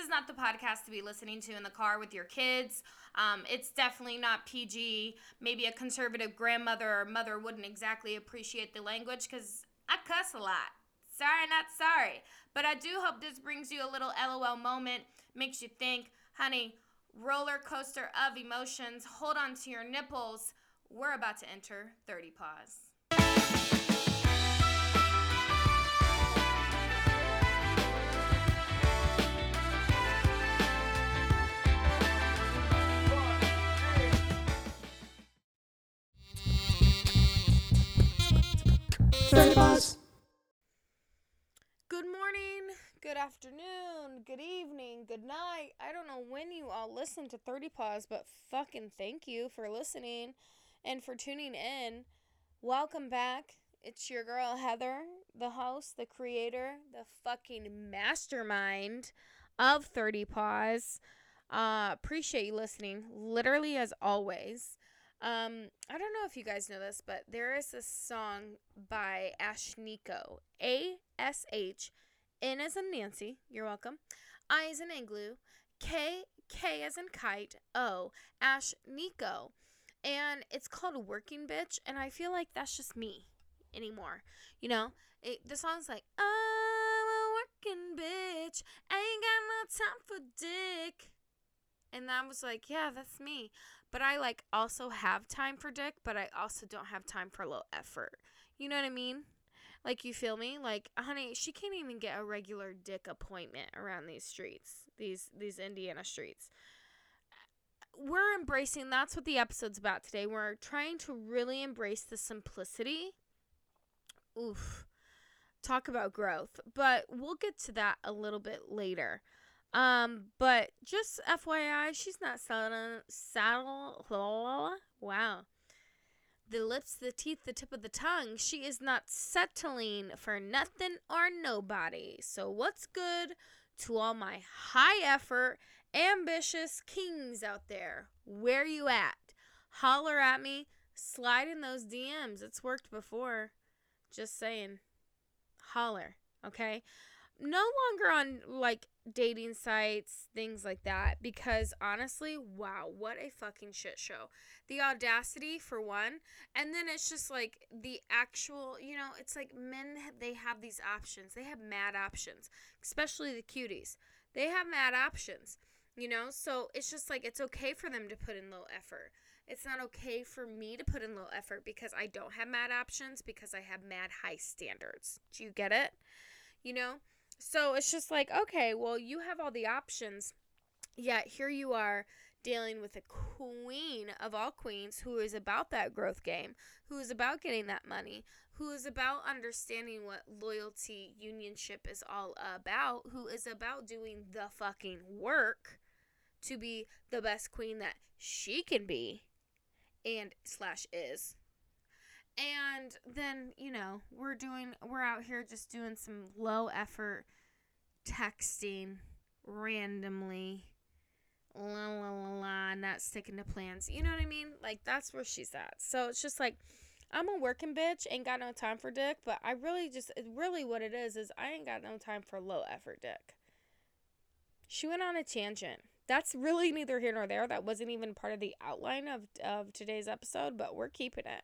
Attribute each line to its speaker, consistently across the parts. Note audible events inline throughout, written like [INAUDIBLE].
Speaker 1: is not the podcast to be listening to in the car with your kids. Um, it's definitely not PG. Maybe a conservative grandmother or mother wouldn't exactly appreciate the language because I cuss a lot. Sorry, not sorry. But I do hope this brings you a little LOL moment, makes you think, honey, roller coaster of emotions. Hold on to your nipples. We're about to enter 30 pause. Good morning, good afternoon, good evening, good night. I don't know when you all listen to 30 Pause, but fucking thank you for listening and for tuning in. Welcome back. It's your girl Heather, the host, the creator, the fucking mastermind of 30 Pause. Uh, appreciate you listening, literally as always. Um, I don't know if you guys know this, but there is a song by Ashnikko. A S H N as in Nancy, you're welcome. I as in Igloo. K K as in kite. O Ash Nico. And it's called Working Bitch, and I feel like that's just me anymore. You know? It, the song's like, I'm a working bitch. Ain't got no time for dick. And I was like, yeah, that's me. But I like also have time for dick, but I also don't have time for low effort. You know what I mean? Like you feel me? Like, honey, she can't even get a regular dick appointment around these streets, these these Indiana streets. We're embracing that's what the episode's about today. We're trying to really embrace the simplicity. Oof. Talk about growth. But we'll get to that a little bit later. Um, but just FYI, she's not saddle saddle wow. The lips, the teeth, the tip of the tongue. She is not settling for nothing or nobody. So what's good to all my high effort, ambitious kings out there? Where you at? Holler at me. Slide in those DMs. It's worked before. Just saying. Holler, okay? no longer on like dating sites, things like that, because honestly, wow, what a fucking shit show. The audacity, for one, and then it's just like the actual, you know, it's like men, they have these options. They have mad options, especially the cuties. They have mad options, you know, so it's just like it's okay for them to put in low effort. It's not okay for me to put in low effort because I don't have mad options because I have mad high standards. Do you get it? You know? So it's just like, okay, well, you have all the options. Yet here you are dealing with a queen of all queens who is about that growth game, who is about getting that money, who is about understanding what loyalty unionship is all about, who is about doing the fucking work to be the best queen that she can be and slash is and then, you know, we're doing, we're out here just doing some low effort texting randomly. La la la la, not sticking to plans. You know what I mean? Like, that's where she's at. So it's just like, I'm a working bitch, ain't got no time for dick, but I really just, really what it is, is I ain't got no time for low effort dick. She went on a tangent. That's really neither here nor there. That wasn't even part of the outline of, of today's episode, but we're keeping it.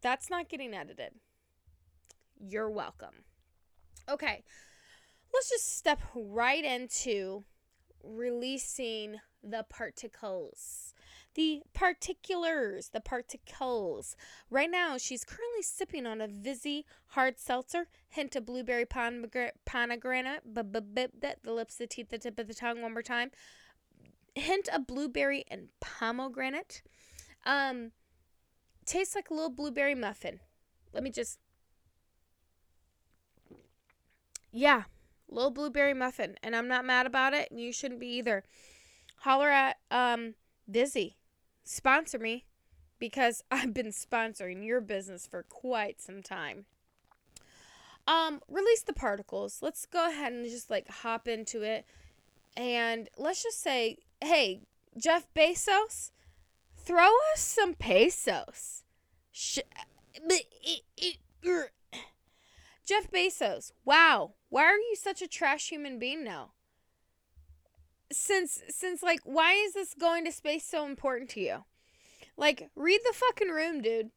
Speaker 1: That's not getting edited. You're welcome. Okay, let's just step right into releasing the particles. The particulars, the particles. Right now, she's currently sipping on a Vizzy hard seltzer, hint of blueberry pomegranate, the lips, the teeth, the tip of the tongue, one more time. Hint of blueberry and pomegranate. Um, tastes like a little blueberry muffin. Let me just. Yeah, little blueberry muffin, and I'm not mad about it. And you shouldn't be either. Holler at um Vizzy, sponsor me, because [LAUGHS] I've been sponsoring your business for quite some time. Um, release the particles. Let's go ahead and just like hop into it, and let's just say, hey, Jeff Bezos, throw us some pesos. Sh- Jeff Bezos, wow, why are you such a trash human being now? since since like why is this going to space so important to you? Like read the fucking room, dude.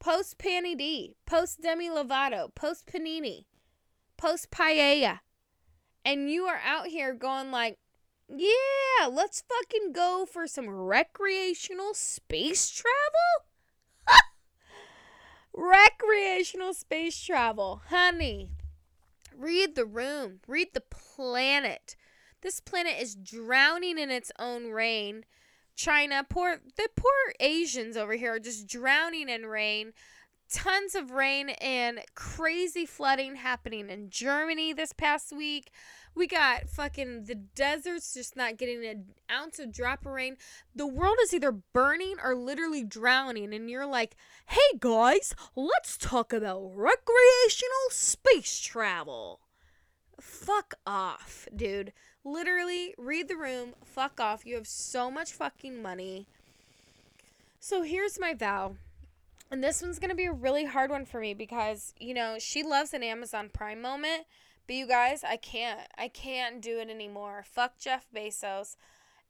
Speaker 1: Post Panny D, post Demi Lovato, post Panini, post Paella. And you are out here going like, yeah, let's fucking go for some recreational space travel? [LAUGHS] recreational space travel. Honey, read the room, read the planet. This planet is drowning in its own rain. China, poor the poor Asians over here are just drowning in rain. Tons of rain and crazy flooding happening in Germany this past week. We got fucking the deserts just not getting an ounce of drop of rain. The world is either burning or literally drowning, and you're like, hey guys, let's talk about recreational space travel. Fuck off, dude. Literally, read the room, fuck off. You have so much fucking money. So here's my vow. And this one's going to be a really hard one for me because, you know, she loves an Amazon Prime moment. But you guys, I can't. I can't do it anymore. Fuck Jeff Bezos.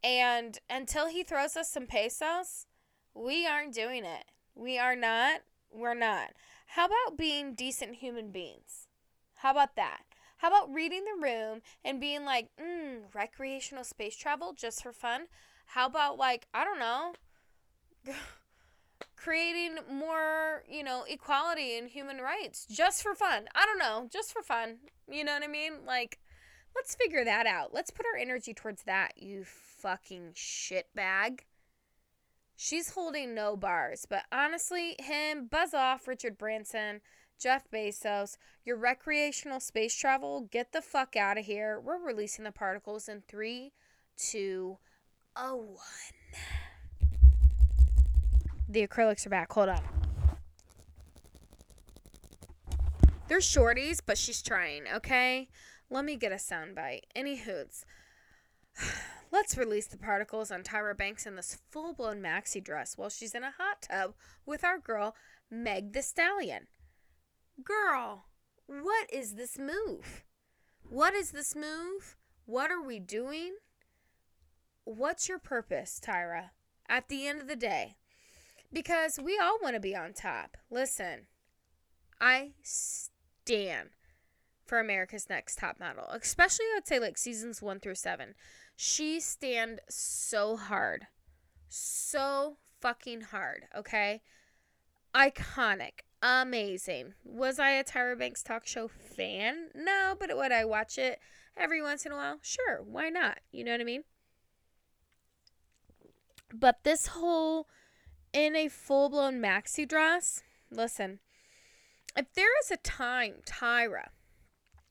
Speaker 1: And until he throws us some pesos, we aren't doing it. We are not. We're not. How about being decent human beings? How about that? How about reading the room and being like, mm, recreational space travel just for fun? How about, like, I don't know, creating more, you know, equality and human rights just for fun? I don't know, just for fun. You know what I mean? Like, let's figure that out. Let's put our energy towards that, you fucking shitbag. She's holding no bars, but honestly, him, buzz off, Richard Branson. Jeff Bezos, your recreational space travel, get the fuck out of here. We're releasing the particles in three, two, a one. The acrylics are back. Hold on. They're shorties, but she's trying, okay? Let me get a soundbite. Any hoots. [SIGHS] Let's release the particles on Tyra Banks in this full blown maxi dress while she's in a hot tub with our girl, Meg the Stallion. Girl, what is this move? What is this move? What are we doing? What's your purpose, Tyra, at the end of the day? Because we all want to be on top. Listen, I stand for America's Next Top Model, especially I'd say like seasons one through seven. She stand so hard, so fucking hard, okay? Iconic amazing. Was I a Tyra Banks talk show fan? No, but would I watch it every once in a while? Sure, why not? You know what I mean? But this whole in a full blown maxi dress, listen, if there is a time, Tyra,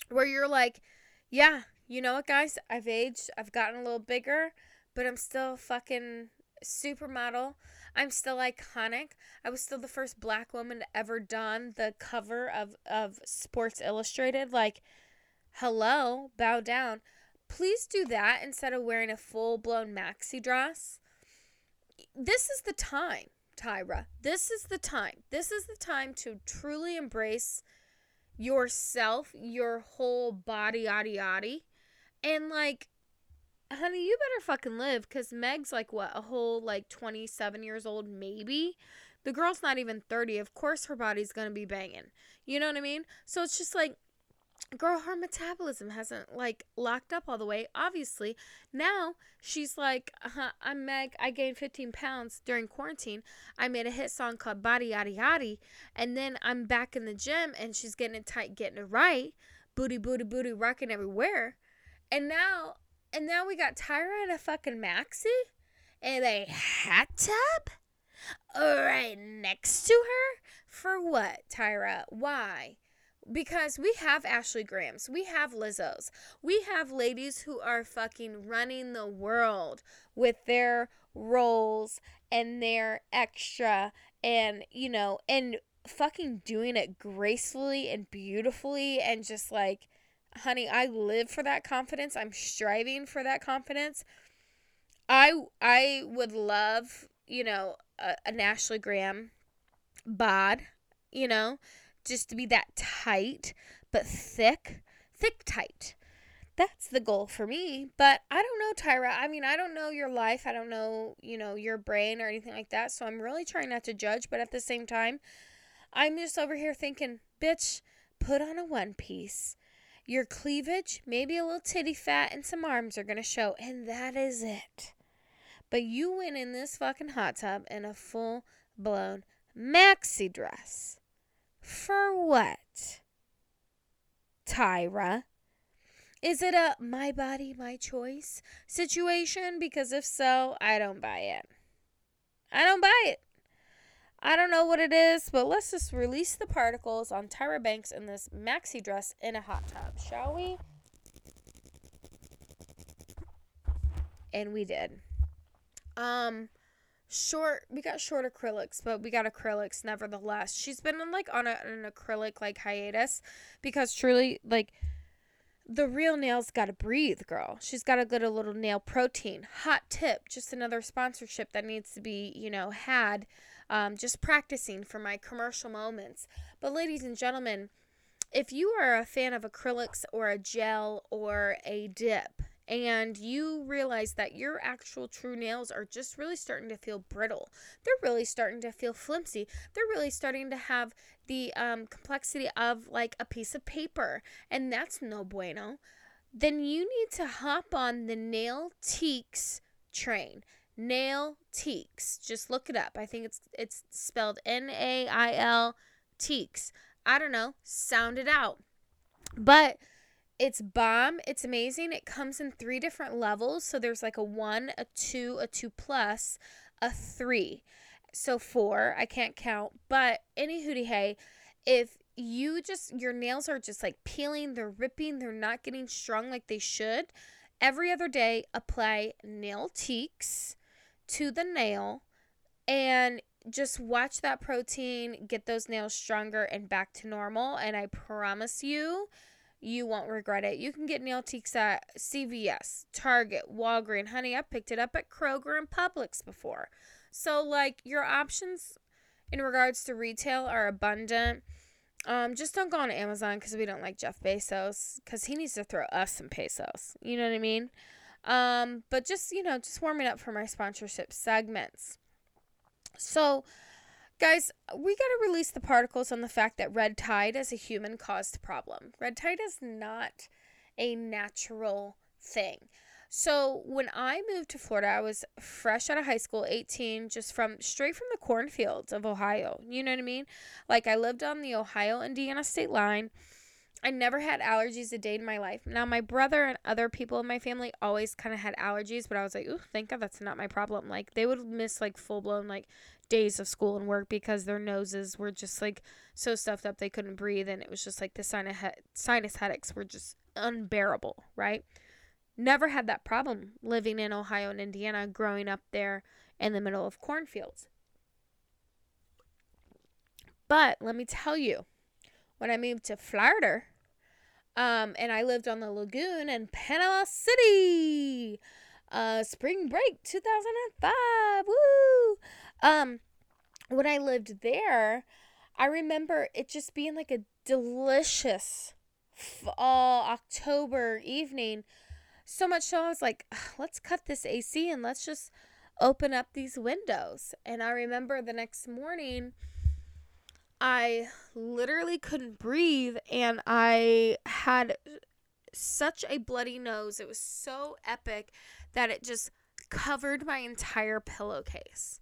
Speaker 1: where you're like, yeah, you know what, guys? I've aged, I've gotten a little bigger, but I'm still fucking supermodel. I'm still iconic. I was still the first black woman to ever don the cover of, of Sports Illustrated. Like, hello, bow down. Please do that instead of wearing a full blown maxi dress. This is the time, Tyra. This is the time. This is the time to truly embrace yourself, your whole body, yada yada. And like, honey, you better fucking live because Meg's like what, a whole like 27 years old, maybe? The girl's not even 30. Of course, her body's gonna be banging. You know what I mean? So it's just like, girl, her metabolism hasn't like locked up all the way, obviously. Now she's like, uh-huh, I'm Meg. I gained 15 pounds during quarantine. I made a hit song called Body Yaddy Yaddy. And then I'm back in the gym and she's getting it tight, getting it right. Booty, booty, booty, rocking everywhere. And now and now we got Tyra in a fucking maxi and a hot tub right next to her. For what, Tyra? Why? Because we have Ashley Grahams, we have Lizzos, we have ladies who are fucking running the world with their roles and their extra and, you know, and fucking doing it gracefully and beautifully and just like honey, I live for that confidence. I'm striving for that confidence. I I would love, you know, a, Ashley Graham bod, you know, just to be that tight but thick, thick tight. That's the goal for me. But I don't know, Tyra. I mean, I don't know your life. I don't know, you know, your brain or anything like that. So I'm really trying not to judge. But at the same time, I'm just over here thinking, bitch, put on a one piece. Your cleavage, maybe a little titty fat, and some arms are going to show. And that is it. But you went in this fucking hot tub in a full blown maxi dress. For what? Tyra? Is it a my body, my choice situation? Because if so, I don't buy it. I don't buy it. I don't know what it is, but let's just release the particles on Tyra Banks in this maxi dress in a hot tub, shall we? And we did. Um, short. We got short acrylics, but we got acrylics nevertheless. She's been like on a, an acrylic like hiatus because truly like the real nails got to breathe, girl. She's got to get a little nail protein. Hot tip, just another sponsorship that needs to be, you know, had. Um, just practicing for my commercial moments. But, ladies and gentlemen, if you are a fan of acrylics or a gel or a dip, and you realize that your actual true nails are just really starting to feel brittle. They're really starting to feel flimsy. They're really starting to have the um, complexity of like a piece of paper, and that's no bueno. Then you need to hop on the Nail Teaks train. Nail Teaks. Just look it up. I think it's it's spelled N A I L Teaks. I don't know. Sound it out. But it's bomb. It's amazing. It comes in three different levels. So there's like a one, a two, a two plus, a three. So four. I can't count. But any hootie hey, if you just your nails are just like peeling, they're ripping, they're not getting strong like they should. Every other day, apply nail teaks to the nail and just watch that protein get those nails stronger and back to normal. And I promise you, you won't regret it. You can get nail teaks at CVS, Target, Walgreens. Honey, I picked it up at Kroger and Publix before. So, like, your options in regards to retail are abundant. Um, just don't go on Amazon because we don't like Jeff Bezos because he needs to throw us some pesos. You know what I mean? Um, but just, you know, just warming up for my sponsorship segments. So, Guys, we got to release the particles on the fact that red tide is a human caused problem. Red tide is not a natural thing. So, when I moved to Florida, I was fresh out of high school, 18, just from straight from the cornfields of Ohio. You know what I mean? Like, I lived on the Ohio Indiana state line. I never had allergies a day in my life. Now, my brother and other people in my family always kind of had allergies, but I was like, ooh, thank God that's not my problem. Like, they would miss like full blown like days of school and work because their noses were just like so stuffed up they couldn't breathe and it was just like the sinus sinus headaches were just unbearable, right? Never had that problem living in Ohio and Indiana growing up there in the middle of cornfields. But let me tell you, when I moved to Florida, um, and I lived on the lagoon in Panama City, uh, spring break 2005. Woo! Um, when I lived there, I remember it just being like a delicious fall October evening. So much so I was like, let's cut this AC and let's just open up these windows. And I remember the next morning, I literally couldn't breathe and I had such a bloody nose. It was so epic that it just covered my entire pillowcase.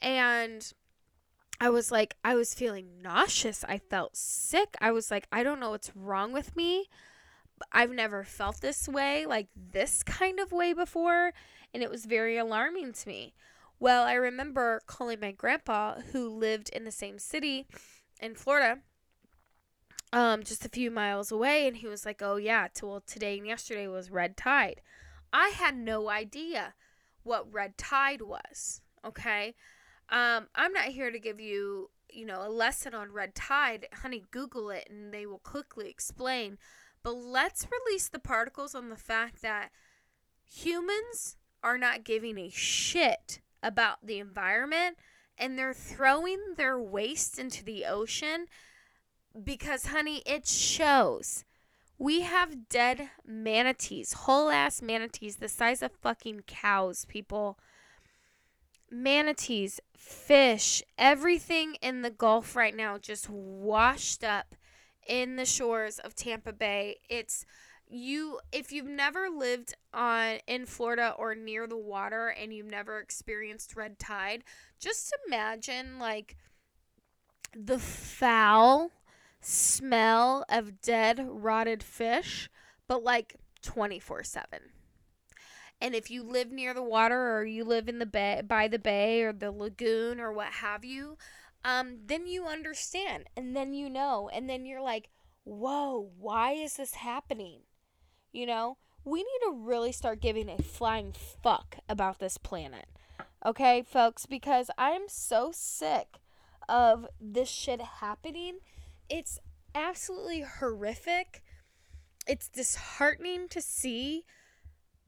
Speaker 1: And I was like, I was feeling nauseous. I felt sick. I was like, I don't know what's wrong with me. I've never felt this way, like this kind of way before. And it was very alarming to me. Well, I remember calling my grandpa, who lived in the same city in Florida, um, just a few miles away. And he was like, Oh, yeah, to, well, today and yesterday was red tide. I had no idea what red tide was. Okay. Um, I'm not here to give you, you know, a lesson on red tide. Honey, Google it and they will quickly explain. But let's release the particles on the fact that humans are not giving a shit about the environment and they're throwing their waste into the ocean because, honey, it shows. We have dead manatees, whole ass manatees the size of fucking cows, people. Manatees, fish, everything in the Gulf right now just washed up in the shores of Tampa Bay. It's you if you've never lived on in Florida or near the water and you've never experienced red tide, just imagine like the foul smell of dead rotted fish, but like 24/7. And if you live near the water or you live in the bay by the bay or the lagoon or what have you, um, then you understand and then you know and then you're like, whoa, why is this happening? You know, we need to really start giving a flying fuck about this planet. Okay, folks, because I'm so sick of this shit happening. It's absolutely horrific. It's disheartening to see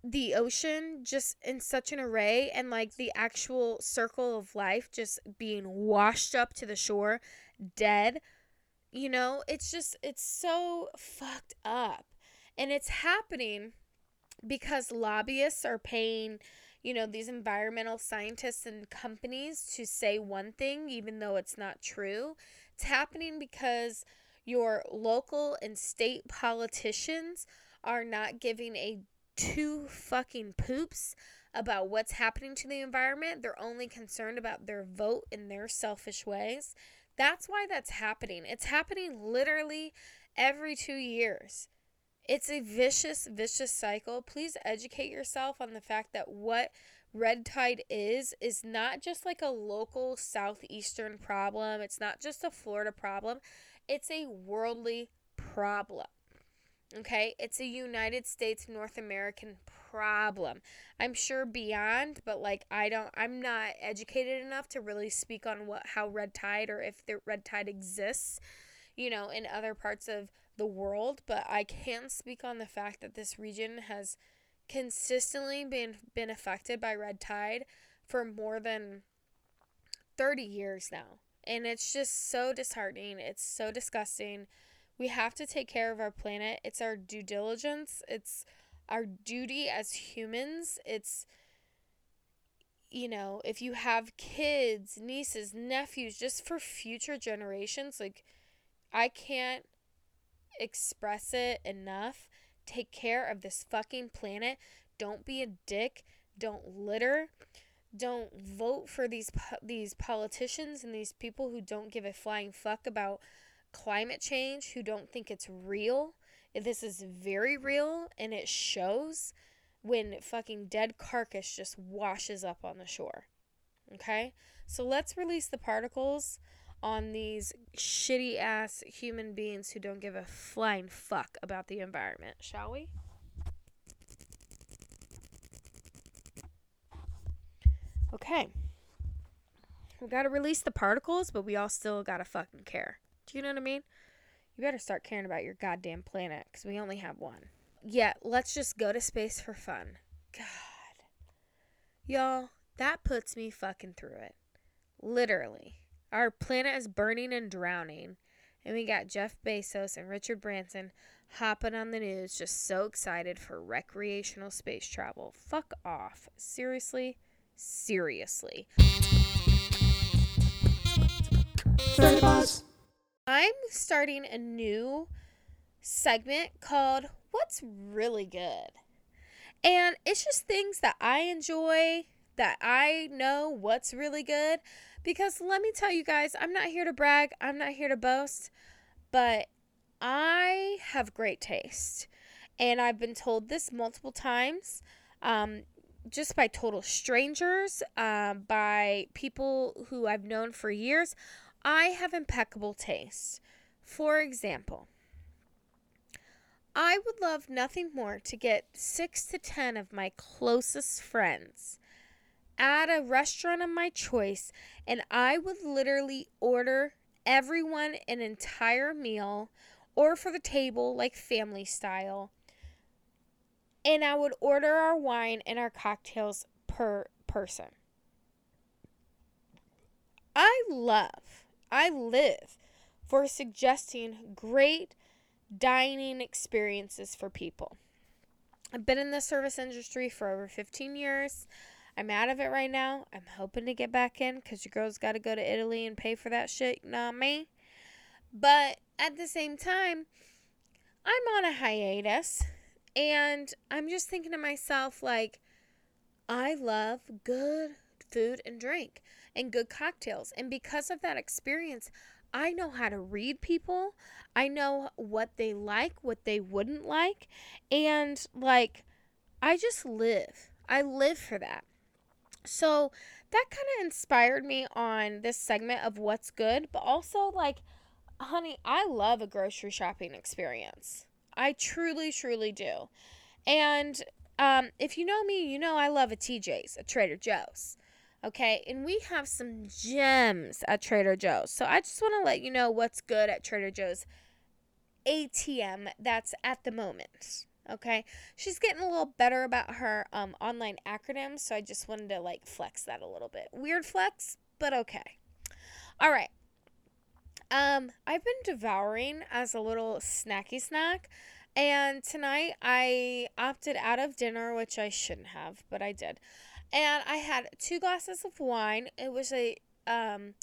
Speaker 1: the ocean just in such an array and like the actual circle of life just being washed up to the shore dead. You know, it's just, it's so fucked up. And it's happening because lobbyists are paying, you know, these environmental scientists and companies to say one thing, even though it's not true. It's happening because your local and state politicians are not giving a two fucking poops about what's happening to the environment. They're only concerned about their vote in their selfish ways. That's why that's happening. It's happening literally every two years. It's a vicious, vicious cycle. Please educate yourself on the fact that what red tide is, is not just like a local southeastern problem. It's not just a Florida problem. It's a worldly problem. Okay? It's a United States, North American problem. I'm sure beyond, but like I don't I'm not educated enough to really speak on what how red tide or if the red tide exists, you know, in other parts of the world, but I can speak on the fact that this region has consistently been been affected by red tide for more than 30 years now. And it's just so disheartening. It's so disgusting. We have to take care of our planet. It's our due diligence. It's our duty as humans. It's you know, if you have kids, nieces, nephews, just for future generations, like I can't express it enough. Take care of this fucking planet. Don't be a dick. Don't litter. Don't vote for these these politicians and these people who don't give a flying fuck about climate change, who don't think it's real. This is very real and it shows when fucking dead carcass just washes up on the shore. Okay? So let's release the particles on these shitty ass human beings who don't give a flying fuck about the environment, shall we? Okay. We gotta release the particles, but we all still gotta fucking care. Do you know what I mean? You better start caring about your goddamn planet, because we only have one. Yeah, let's just go to space for fun. God. Y'all, that puts me fucking through it. Literally. Our planet is burning and drowning. And we got Jeff Bezos and Richard Branson hopping on the news, just so excited for recreational space travel. Fuck off. Seriously? Seriously. I'm starting a new segment called What's Really Good? And it's just things that I enjoy, that I know what's really good. Because let me tell you guys, I'm not here to brag, I'm not here to boast, but I have great taste. And I've been told this multiple times, um, just by total strangers, um, by people who I've known for years. I have impeccable taste. For example, I would love nothing more to get six to ten of my closest friends at a restaurant of my choice and I would literally order everyone an entire meal or for the table like family style. And I would order our wine and our cocktails per person. I love, I live for suggesting great dining experiences for people. I've been in the service industry for over 15 years. I'm out of it right now. I'm hoping to get back in because your girl's got to go to Italy and pay for that shit, not me. But at the same time, I'm on a hiatus and I'm just thinking to myself, like, I love good food and drink and good cocktails. And because of that experience, I know how to read people. I know what they like, what they wouldn't like. And like, I just live. I live for that. So that kind of inspired me on this segment of what's good, but also like, honey, I love a grocery shopping experience. I truly, truly do. And um, if you know me, you know I love a TJ's, a Trader Joe's. Okay, and we have some gems at Trader Joe's. So I just want to let you know what's good at Trader Joe's ATM that's at the moment. Okay, she's getting a little better about her um, online acronyms, so I just wanted to like flex that a little bit. Weird flex, but okay. All right. Um, I've been devouring as a little snacky snack, and tonight I opted out of dinner, which I shouldn't have, but I did and I had two glasses of wine. It was a um,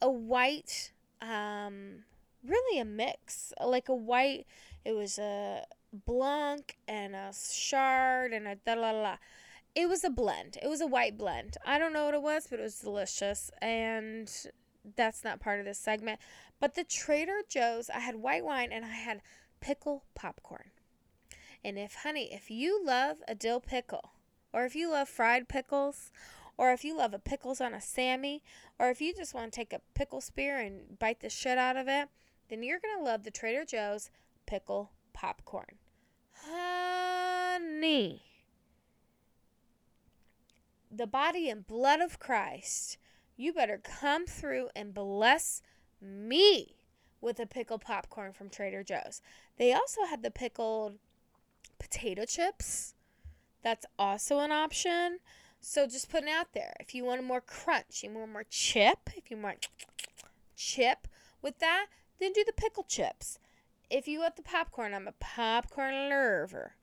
Speaker 1: a white, um, really a mix, like a white. It was a blanc and a Shard and a da la la. It was a blend. It was a white blend. I don't know what it was, but it was delicious. And that's not part of this segment. But the Trader Joe's, I had white wine and I had pickle popcorn. And if, honey, if you love a dill pickle, or if you love fried pickles, or if you love a pickles on a Sammy, or if you just want to take a pickle spear and bite the shit out of it, then you're going to love the Trader Joe's pickle popcorn. Honey. The body and blood of Christ, you better come through and bless me with a pickle popcorn from Trader Joe's. They also had the pickled potato chips that's also an option. So just putting out there. If you want more crunch, you want more chip, if you want chip with that, then do the pickle chips. If you want the popcorn, I'm a popcorn lover.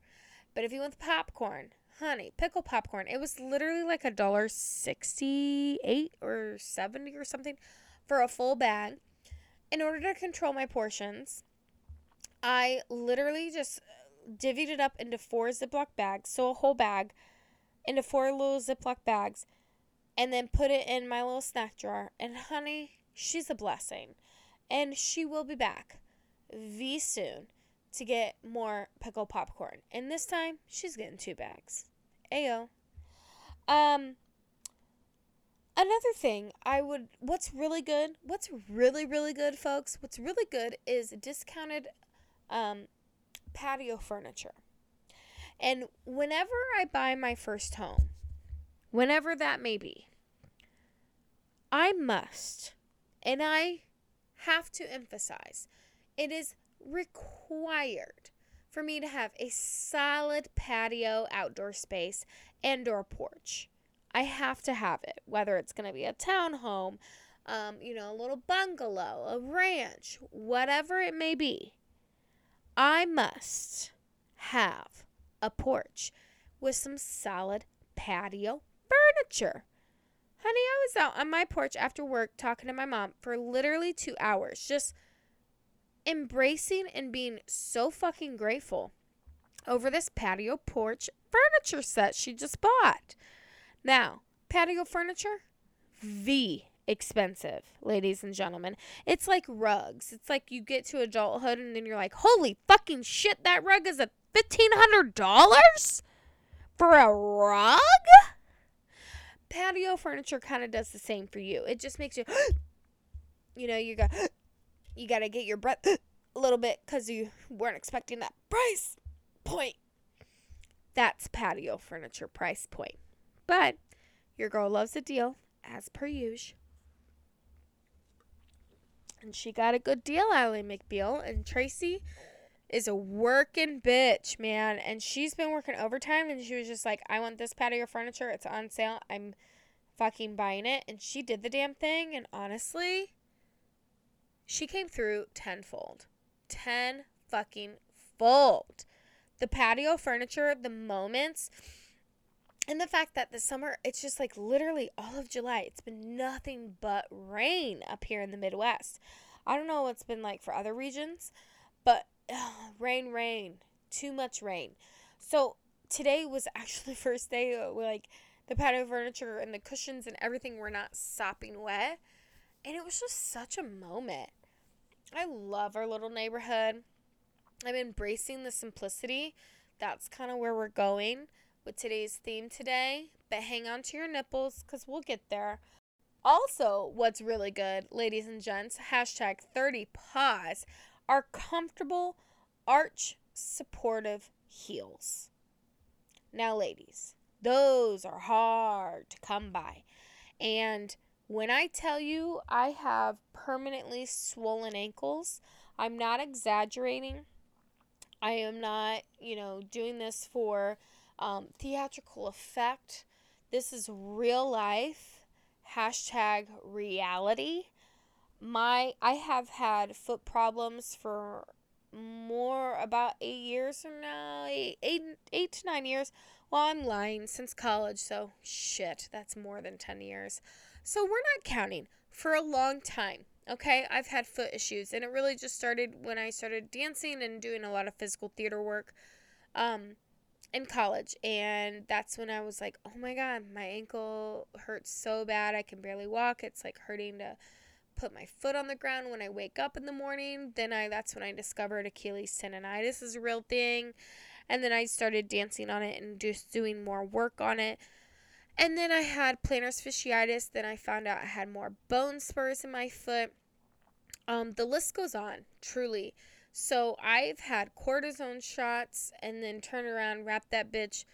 Speaker 1: But if you want the popcorn, honey, pickle popcorn, it was literally like a dollar sixty-eight or seventy or something for a full bag. In order to control my portions, I literally just divvied it up into four Ziploc bags, so a whole bag, into four little Ziploc bags, and then put it in my little snack jar. And honey, she's a blessing. And she will be back V soon to get more pickle popcorn. And this time, she's getting two bags. Ayo. Um, another thing I would, what's really good, what's really, really good, folks, what's really good is discounted um, patio furniture. And whenever I buy my first home, whenever that may be, I must, and I have to emphasize, it is required for me to have a solid patio outdoor space and or porch. I have to have it, whether it's going to be a townhome, um, you know, a little bungalow, a ranch, whatever it may be. I must have a porch with some solid patio furniture. Honey, I was out on my porch after work talking to my mom for literally two hours, just embracing and being so fucking grateful over this patio porch furniture set she just bought. Now, patio furniture, V expensive, ladies and gentlemen. It's like rugs. It's like you get to adulthood and then you're like, holy fucking shit, that rug is a $1,500 for a rug? Patio furniture kind of does the same for you. It just makes you, [GASPS] you know, you got, you got to get your breath [CLEARS THROAT] a little bit because you weren't expecting that price point. That's patio furniture price point. But your girl loves a deal, as per usual. And she got a good deal, Ally McBeal. And Tracy is a working bitch, man. And she's been working overtime and she was just like, I want this patio furniture. It's on sale. I'm fucking buying it. And she did the damn thing. And honestly, she came through tenfold. Tenfold. fucking fold. The patio furniture, the moments, and the fact that the summer, it's just like literally all of July, it's been nothing but rain up here in the Midwest. I don't know what's been like for other regions, but ugh, [SIGHS] rain, rain, too much rain. So today was actually [LAUGHS] the first day where like the patio furniture and the cushions and everything were not sopping wet. And it was just such a moment. I love our little neighborhood. I'm embracing the simplicity. That's kind of where we're going with today's theme today. But hang on to your nipples because we'll get there. Also, what's really good, ladies and gents, hashtag 30 Pause, are comfortable, arch supportive heels. Now, ladies, those are hard to come by. And when I tell you I have permanently swollen ankles, I'm not exaggerating. I am not, you know, doing this for um, theatrical effect. This is real life. Hashtag reality. My I have had foot problems for more about eight years from now, eight, eight, eight to nine years. Well, I'm lying since college, so shit, that's more than 10 years. So we're not counting for a long time. Okay, I've had foot issues, and it really just started when I started dancing and doing a lot of physical theater work um, in college. And that's when I was like, oh my god, my ankle hurts so bad, I can barely walk. It's like hurting to put my foot on the ground when I wake up in the morning. Then I that's when I discovered Achilles tendonitis is a real thing. And then I started dancing on it and just doing more work on it. And then I had plantar fasciitis. Then I found out I had more bone spurs in my foot. Um, the list goes on, truly. So I've had cortisone shots and then turn around, wrap that bitch,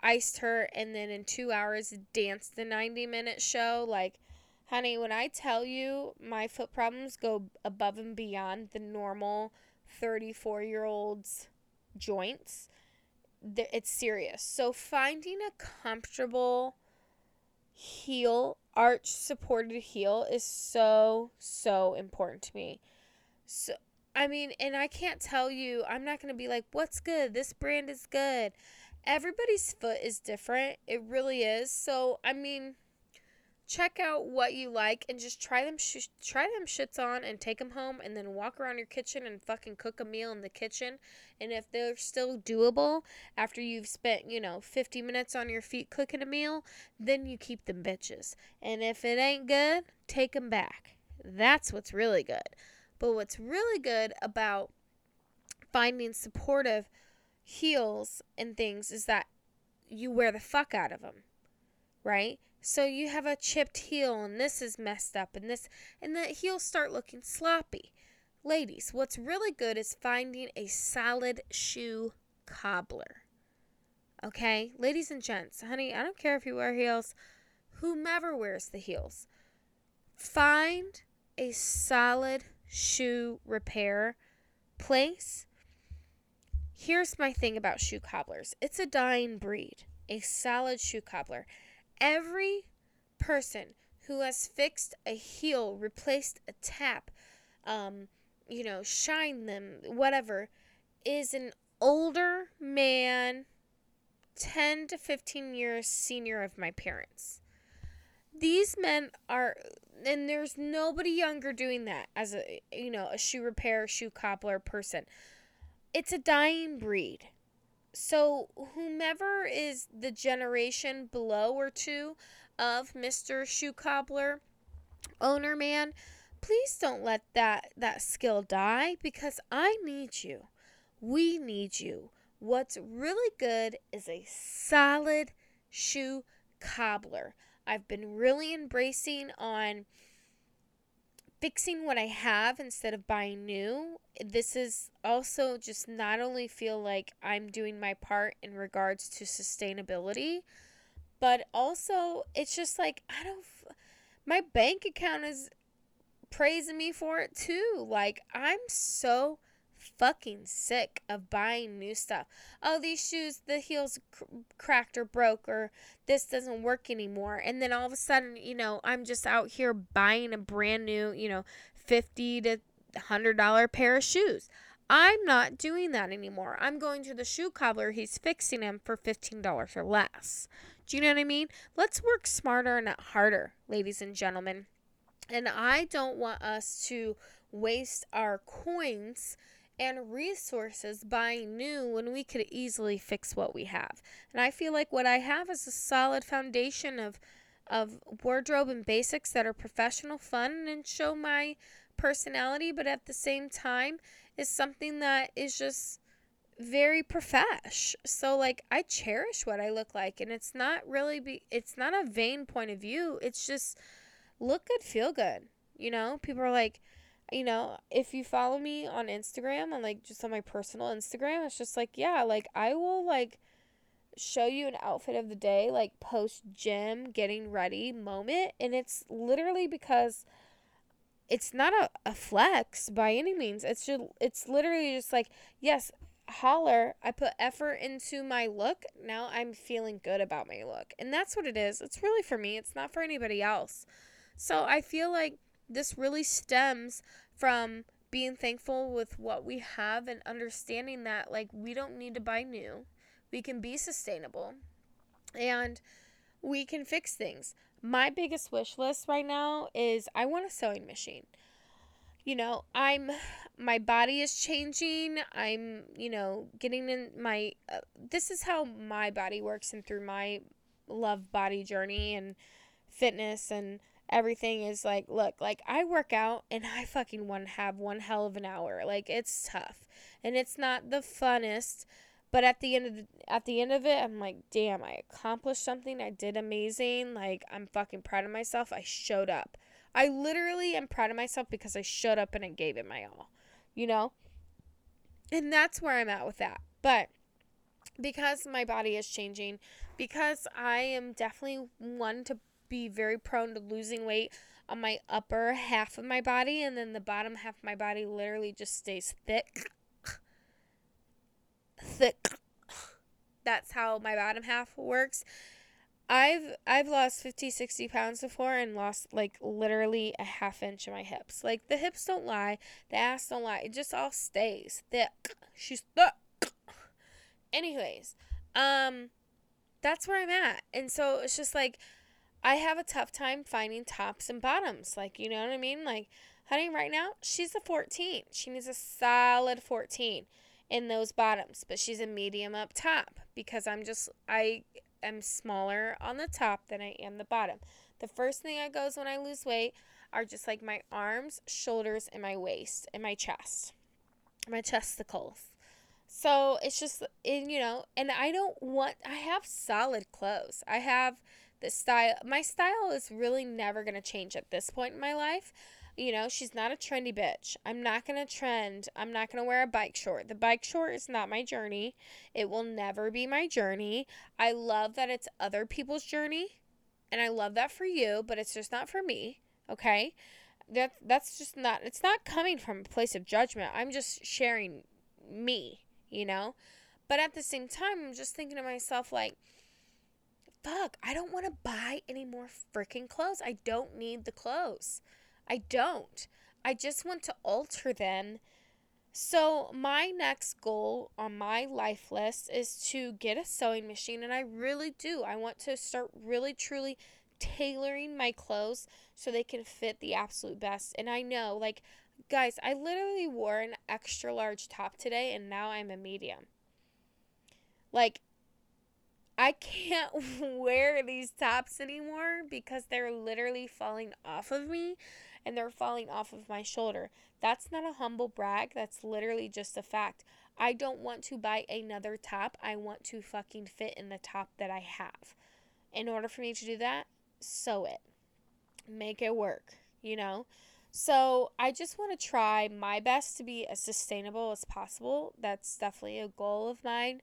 Speaker 1: iced her, and then in two hours danced the 90 minute show. Like, honey, when I tell you my foot problems go above and beyond the normal 34 year old's joints, it's serious. So finding a comfortable heel, arch supported heel is so so important to me. So I mean, and I can't tell you, I'm not going to be like what's good? This brand is good. Everybody's foot is different. It really is. So, I mean, check out what you like and just try them sh- try them shits on and take them home and then walk around your kitchen and fucking cook a meal in the kitchen. And if they're still doable after you've spent you know 50 minutes on your feet cooking a meal then you keep them bitches. And if it ain't good take them back. That's what's really good. But what's really good about finding supportive heels and things is that you wear the fuck out of them right so you have a chipped heel and this is messed up and this and the heels start looking sloppy. Ladies, what's really good is finding a solid shoe cobbler. Okay? Ladies and gents, honey, I don't care if you wear heels, whomever wears the heels. Find a solid shoe repair place. Here's my thing about shoe cobblers. It's a dying breed. A solid shoe cobbler. Every person who has fixed a heel, replaced a tap, um, you know, shine them, whatever, is an older man, 10 to 15 years senior of my parents. These men are, and there's nobody younger doing that as a, you know, a shoe repair, shoe cobbler person. It's a dying breed. So, whomever is the generation below or two of Mr. Shoe Cobbler, owner man, please don't let that, that skill die because I need you. We need you. What's really good is a solid shoe cobbler. I've been really embracing on fixing what I have instead of buying new. This is also just not only feel like I'm doing my part in regards to sustainability, but also it's just like I don't my bank account is praising me for it too. Like I'm so fucking sick of buying new stuff. Oh, these shoes, the heels cr- cracked or broke, or this doesn't work anymore. And then all of a sudden, you know, I'm just out here buying a brand new, you know, 50 to $100 pair of shoes. I'm not doing that anymore. I'm going to the shoe cobbler. He's fixing them for $15 or less. Do you know what I mean? Let's work smarter, and not harder, ladies and gentlemen. And I don't want us to waste our coins and resources buying new when we could easily fix what we have. And I feel like what I have is a solid foundation of of wardrobe and basics that are professional, fun, and show my personality, but at the same time is something that is just very profesh. So like I cherish what I look like and it's not really be it's not a vain point of view. It's just look good, feel good. You know, people are like, you know, if you follow me on Instagram, on like just on my personal Instagram, it's just like, yeah, like I will like show you an outfit of the day, like post gym, getting ready moment. And it's literally because it's not a, a flex by any means. It's just, it's literally just like, yes, holler, I put effort into my look. Now I'm feeling good about my look. And that's what it is. It's really for me, it's not for anybody else. So I feel like this really stems from being thankful with what we have and understanding that like we don't need to buy new. We can be sustainable and we can fix things. My biggest wish list right now is I want a sewing machine. You know, I'm my body is changing. I'm, you know, getting in my uh, this is how my body works and through my love body journey and fitness and everything is like look like i work out and i fucking want to have one hell of an hour. Like it's tough. And it's not the funnest but at the end of the, at the end of it i'm like damn i accomplished something. I did amazing. Like i'm fucking proud of myself. I showed up. I literally am proud of myself because i showed up and i gave it my all you know? And that's where i'm at with that. But because my body is changing because i am definitely one to be very prone to losing weight on my upper half of my body, and then the bottom half of my body literally just stays thick. Thick. That's how my bottom half works. I've I've lost 50, 60 pounds before and lost like literally a half inch of my hips. Like the hips don't lie, the ass don't lie. It just all stays thick. She's thick. Anyways, um that's where I'm at. And so it's just like I have a tough time finding tops and bottoms. Like, you know what I mean? Like, honey, right now, she's a 14. She needs a solid 14 in those bottoms, but she's a medium up top because I'm just, I am smaller on the top than I am the bottom. The first thing that goes when I lose weight are just like my arms, shoulders, and my waist and my chest, my chesticles. So it's just, and, you know, and I don't want, I have solid clothes. I have, the style my style is really never going to change at this point in my life. You know she's not a trendy bitch. I'm not going to trend. I'm not going to wear a bike short. The bike short is not my journey. It will never be my journey. I love that it's other people's journey and i love that for you but it's just not for me okay? That that's just not it's not coming from a place of judgment. I'm just sharing me you know? But at the same time i'm just thinking to myself like fuck, I don't want to buy any more freaking clothes. I don't need the clothes. I don't. I just want to alter them. So, my next goal on my life list is to get a sewing machine, and I really do. I want to start really, truly tailoring my clothes so they can fit the absolute best. And I know, like, guys, I literally wore an extra large top today, and now I'm a medium. Like, I can't [LAUGHS] wear these tops anymore because they're literally falling off of me and they're falling off of my shoulder. That's not a humble brag, that's literally just a fact. I don't want to buy another top. I want to fucking fit in the top that I have. In order for me to do that, sew it. Make it work, you know? So, I just want to try my best to be as sustainable as possible. That's definitely a goal of mine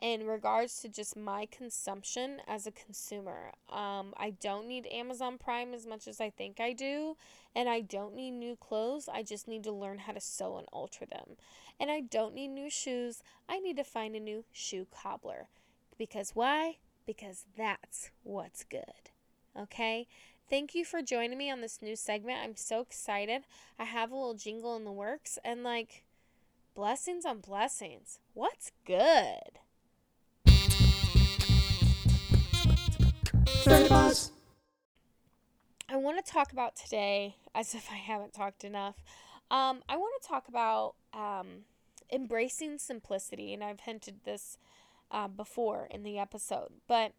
Speaker 1: in regards to just my consumption as a consumer. Um, I don't need Amazon Prime as much as I think I do, and I don't need new clothes. I just need to learn how to sew and alter them. And I don't need new shoes. I need to find a new shoe cobbler. Because why? Because that's what's good. Okay? Thank you for joining me on this new segment. I'm so excited. I have a little jingle in the works, and like, Blessings on blessings. What's good? I want to talk about today, [LAUGHS] as if I haven't talked enough. Um, I want to talk about um, embracing simplicity, and I've hinted this uh, before in the episode. But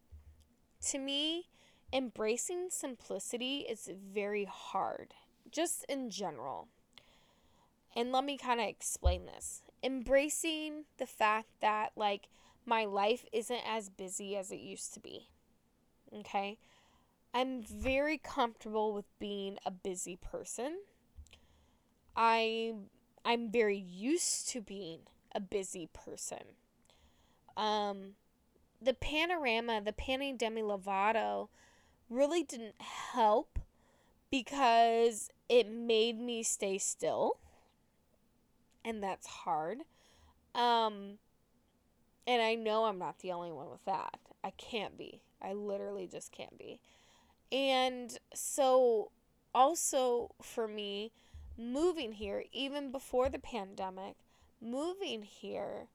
Speaker 1: to me, embracing simplicity is very hard, just in general. And let me kind of explain this. Embracing the fact that, like, my life isn't as busy as it used to be. Okay? I'm very comfortable with being a busy person. I I'm very used to being a busy person. Um the panorama, the Pani Demi Lovato really didn't help because it made me stay still. And that's hard. Um and I know I'm not the only one with that. I can't be. I literally just can't be. And so, also for me, moving here, even before the pandemic, moving here,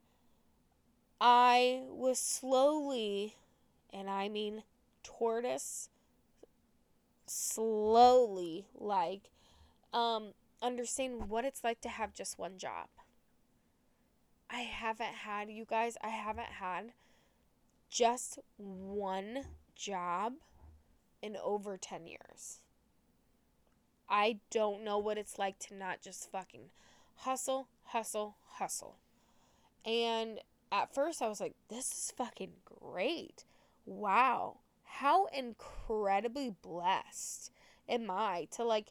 Speaker 1: I was slowly, and I mean tortoise, slowly, like, um, understanding what it's like to have just one job. I haven't had, you guys, I haven't had just one job in over 10 years. I don't know what it's like to not just fucking hustle, hustle, hustle. And at first I was like, this is fucking great. Wow. How incredibly blessed am I to like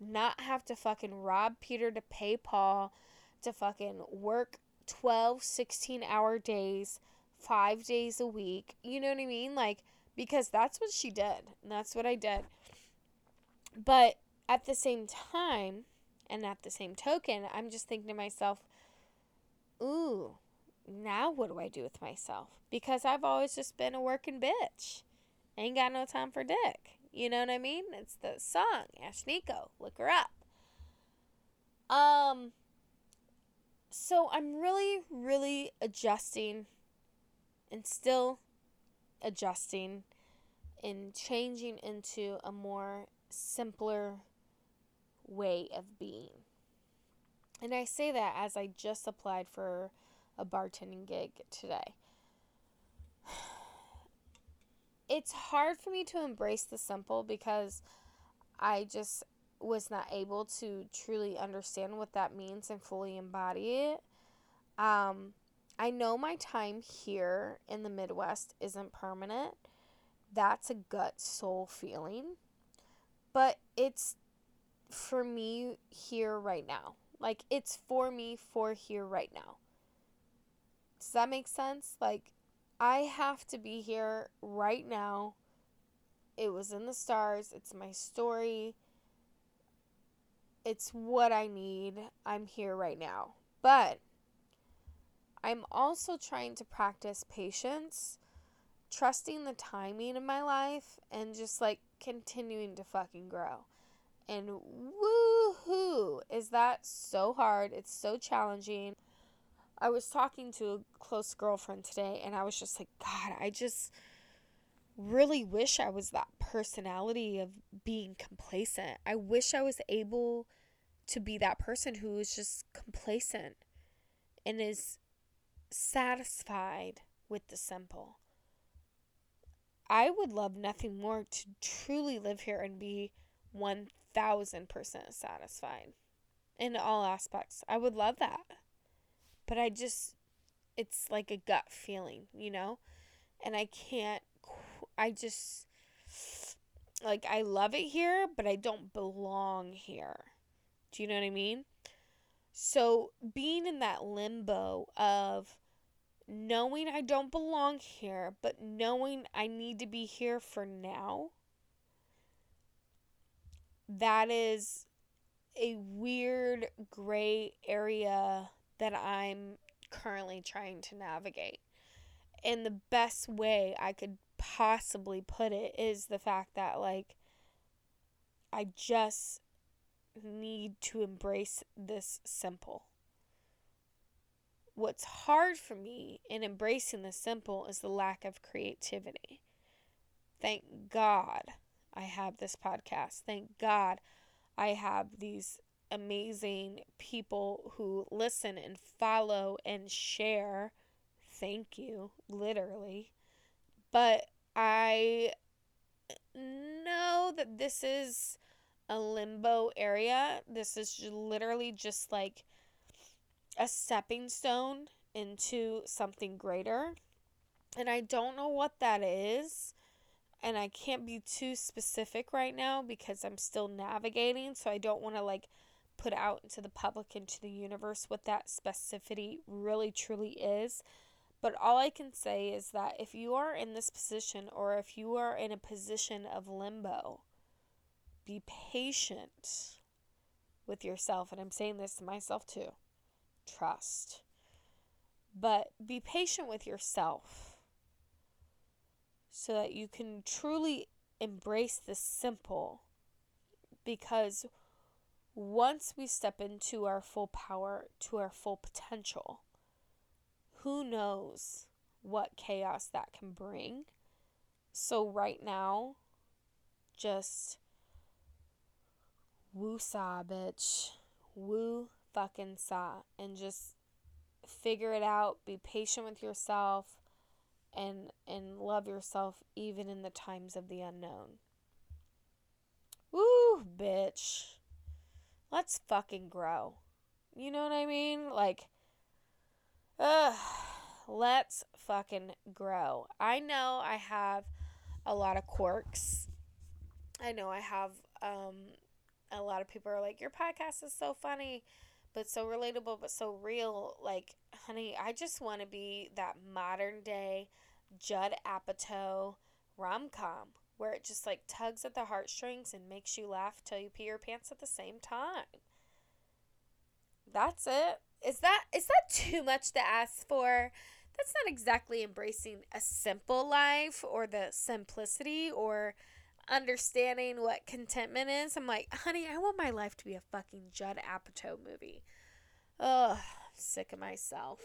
Speaker 1: not have to fucking rob Peter to pay Paul, to fucking work 12, 16 hour days, five days a week. You know what I mean? Like, because that's what she did. And that's what I did. But at the same time, and at the same token, I'm just thinking to myself, ooh, now what do I do with myself? Because I've always just been a working bitch. Ain't got no time for dick. You know what I mean? It's the song, Ashnikko. Look her up. Um, so I'm really, really adjusting and still adjusting and changing into a more simpler way of being. And I say that as I just applied for a bartending gig today. [SIGHS] It's hard for me to embrace the simple because I just was not able to truly understand what that means and fully embody it. Um, I know my time here in the Midwest isn't permanent. That's a gut soul feeling. But it's for me here right now. Like it's for me for here right now. Does that make sense? Like I have to be here right now. It was in the stars. It's my story. It's what I need. I'm here right now. But I'm also trying to practice patience, trusting the timing of my life, and just like continuing to fucking grow. And woohoo! Is that so hard? It's so challenging. I was talking to a close girlfriend today, and I was just like, God, I just really wish I was that personality of being complacent. I wish I was able to be that person who is just complacent and is satisfied with the simple. I would love nothing more to truly live here and be 1000% satisfied in all aspects. I would love that. But I just, it's like a gut feeling, you know? And I can't, I just, like, I love it here, but I don't belong here. Do you know what I mean? So being in that limbo of, knowing I don't belong here, but knowing I need to be here for now, that is a weird gray area that I'm currently trying to navigate. And the best way I could possibly put it is the fact that, like, I just need to embrace this simple what's hard for me in embracing the simple is the lack of creativity. Thank God I have this podcast. Thank God I have these amazing people who listen and follow and share. Thank you, literally. But I know that this is a limbo area. This is literally just like a stepping stone into something greater. And I don't know what that is. And I can't be too specific right now because I'm still navigating. So I don't want to like put out into the public, into the universe, what that specificity really truly is. But all I can say is that if you are in this position or if you are in a position of limbo, be patient with yourself. And I'm saying this to myself too trust. But be patient with yourself so that you can truly embrace the simple because once we step into our full power, to our full potential, who knows what chaos that can bring. So, right now, just woo saw, bitch. Woo fucking saw. And just figure it out. Be patient with yourself and and love yourself even in the times of the unknown. Woo, bitch. Let's fucking grow. You know what I mean? Like ugh, let's fucking grow. I know I have a lot of quirks. I know I have um a lot of people are like your podcast is so funny but so relatable but so real like honey i just want to be that modern day judd apatow rom-com where it just like tugs at the heartstrings and makes you laugh till you pee your pants at the same time. That's it. Is that is that too much to ask for? That's not exactly embracing a simple life or the simplicity or understanding what contentment is. I'm like, honey, I want my life to be a fucking Judd Apatow movie. Ugh, sick of myself.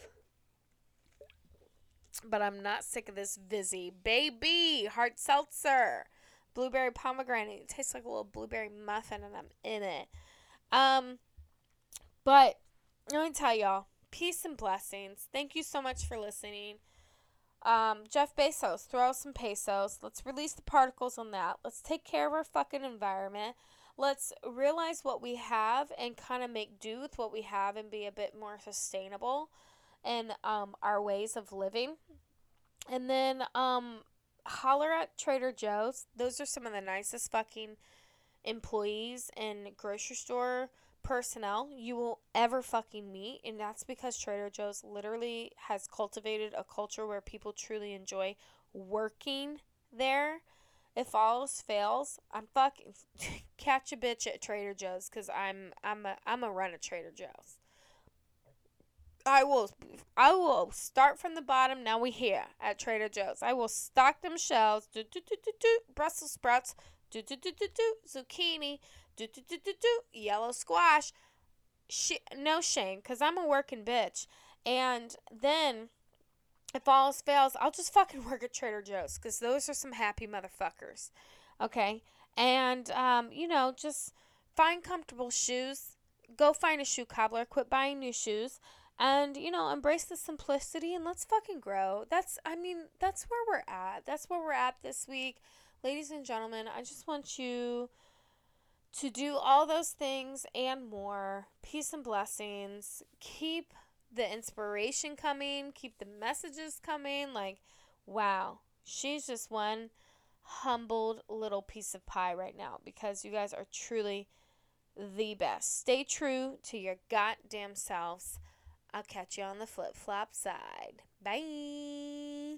Speaker 1: But I'm not sick of this Vizzy. Baby, hard seltzer. Blueberry pomegranate. It tastes like a little blueberry muffin and I'm in it. Um, but let me tell y'all, peace and blessings. Thank you so much for listening. Um, Jeff Bezos, throw some pesos. Let's release the particles on that. Let's take care of our fucking environment. Let's realize what we have and kind of make do with what we have and be a bit more sustainable in um, our ways of living. And then um, holler at Trader Joe's. Those are some of the nicest fucking employees in grocery store personnel you will ever fucking meet. And that's because Trader Joe's literally has cultivated a culture where people truly enjoy working there. If all else fails, I'm fucking [LAUGHS] catch a bitch at Trader Joe's because I'm I'm a I'm a run at Trader Joe's. I will I will start from the bottom. Now we here at Trader Joe's. I will stock them shelves. Do, do, do, do, do, Brussels sprouts. Do, do, do, do, do, zucchini do do do do do yellow squash. Sh- no shame, cause I'm a working bitch. And then, if all else fails, I'll just fucking [LAUGHS] work at Trader Joe's, cause those are some happy motherfuckers. Okay, and um, you know, just find comfortable shoes. Go find a shoe cobbler. Quit buying new shoes. And, you know, embrace the simplicity and let's fucking grow. That's, I mean, that's where we're at. That's where we're at this week. Ladies and gentlemen, I just want you to do all those things and more. Peace and blessings. Keep the inspiration coming, keep the messages coming. Like, wow, she's just one humbled little piece of pie right now because you guys are truly the best. Stay true to your goddamn selves. I'll catch you on the flip flop side. Bye.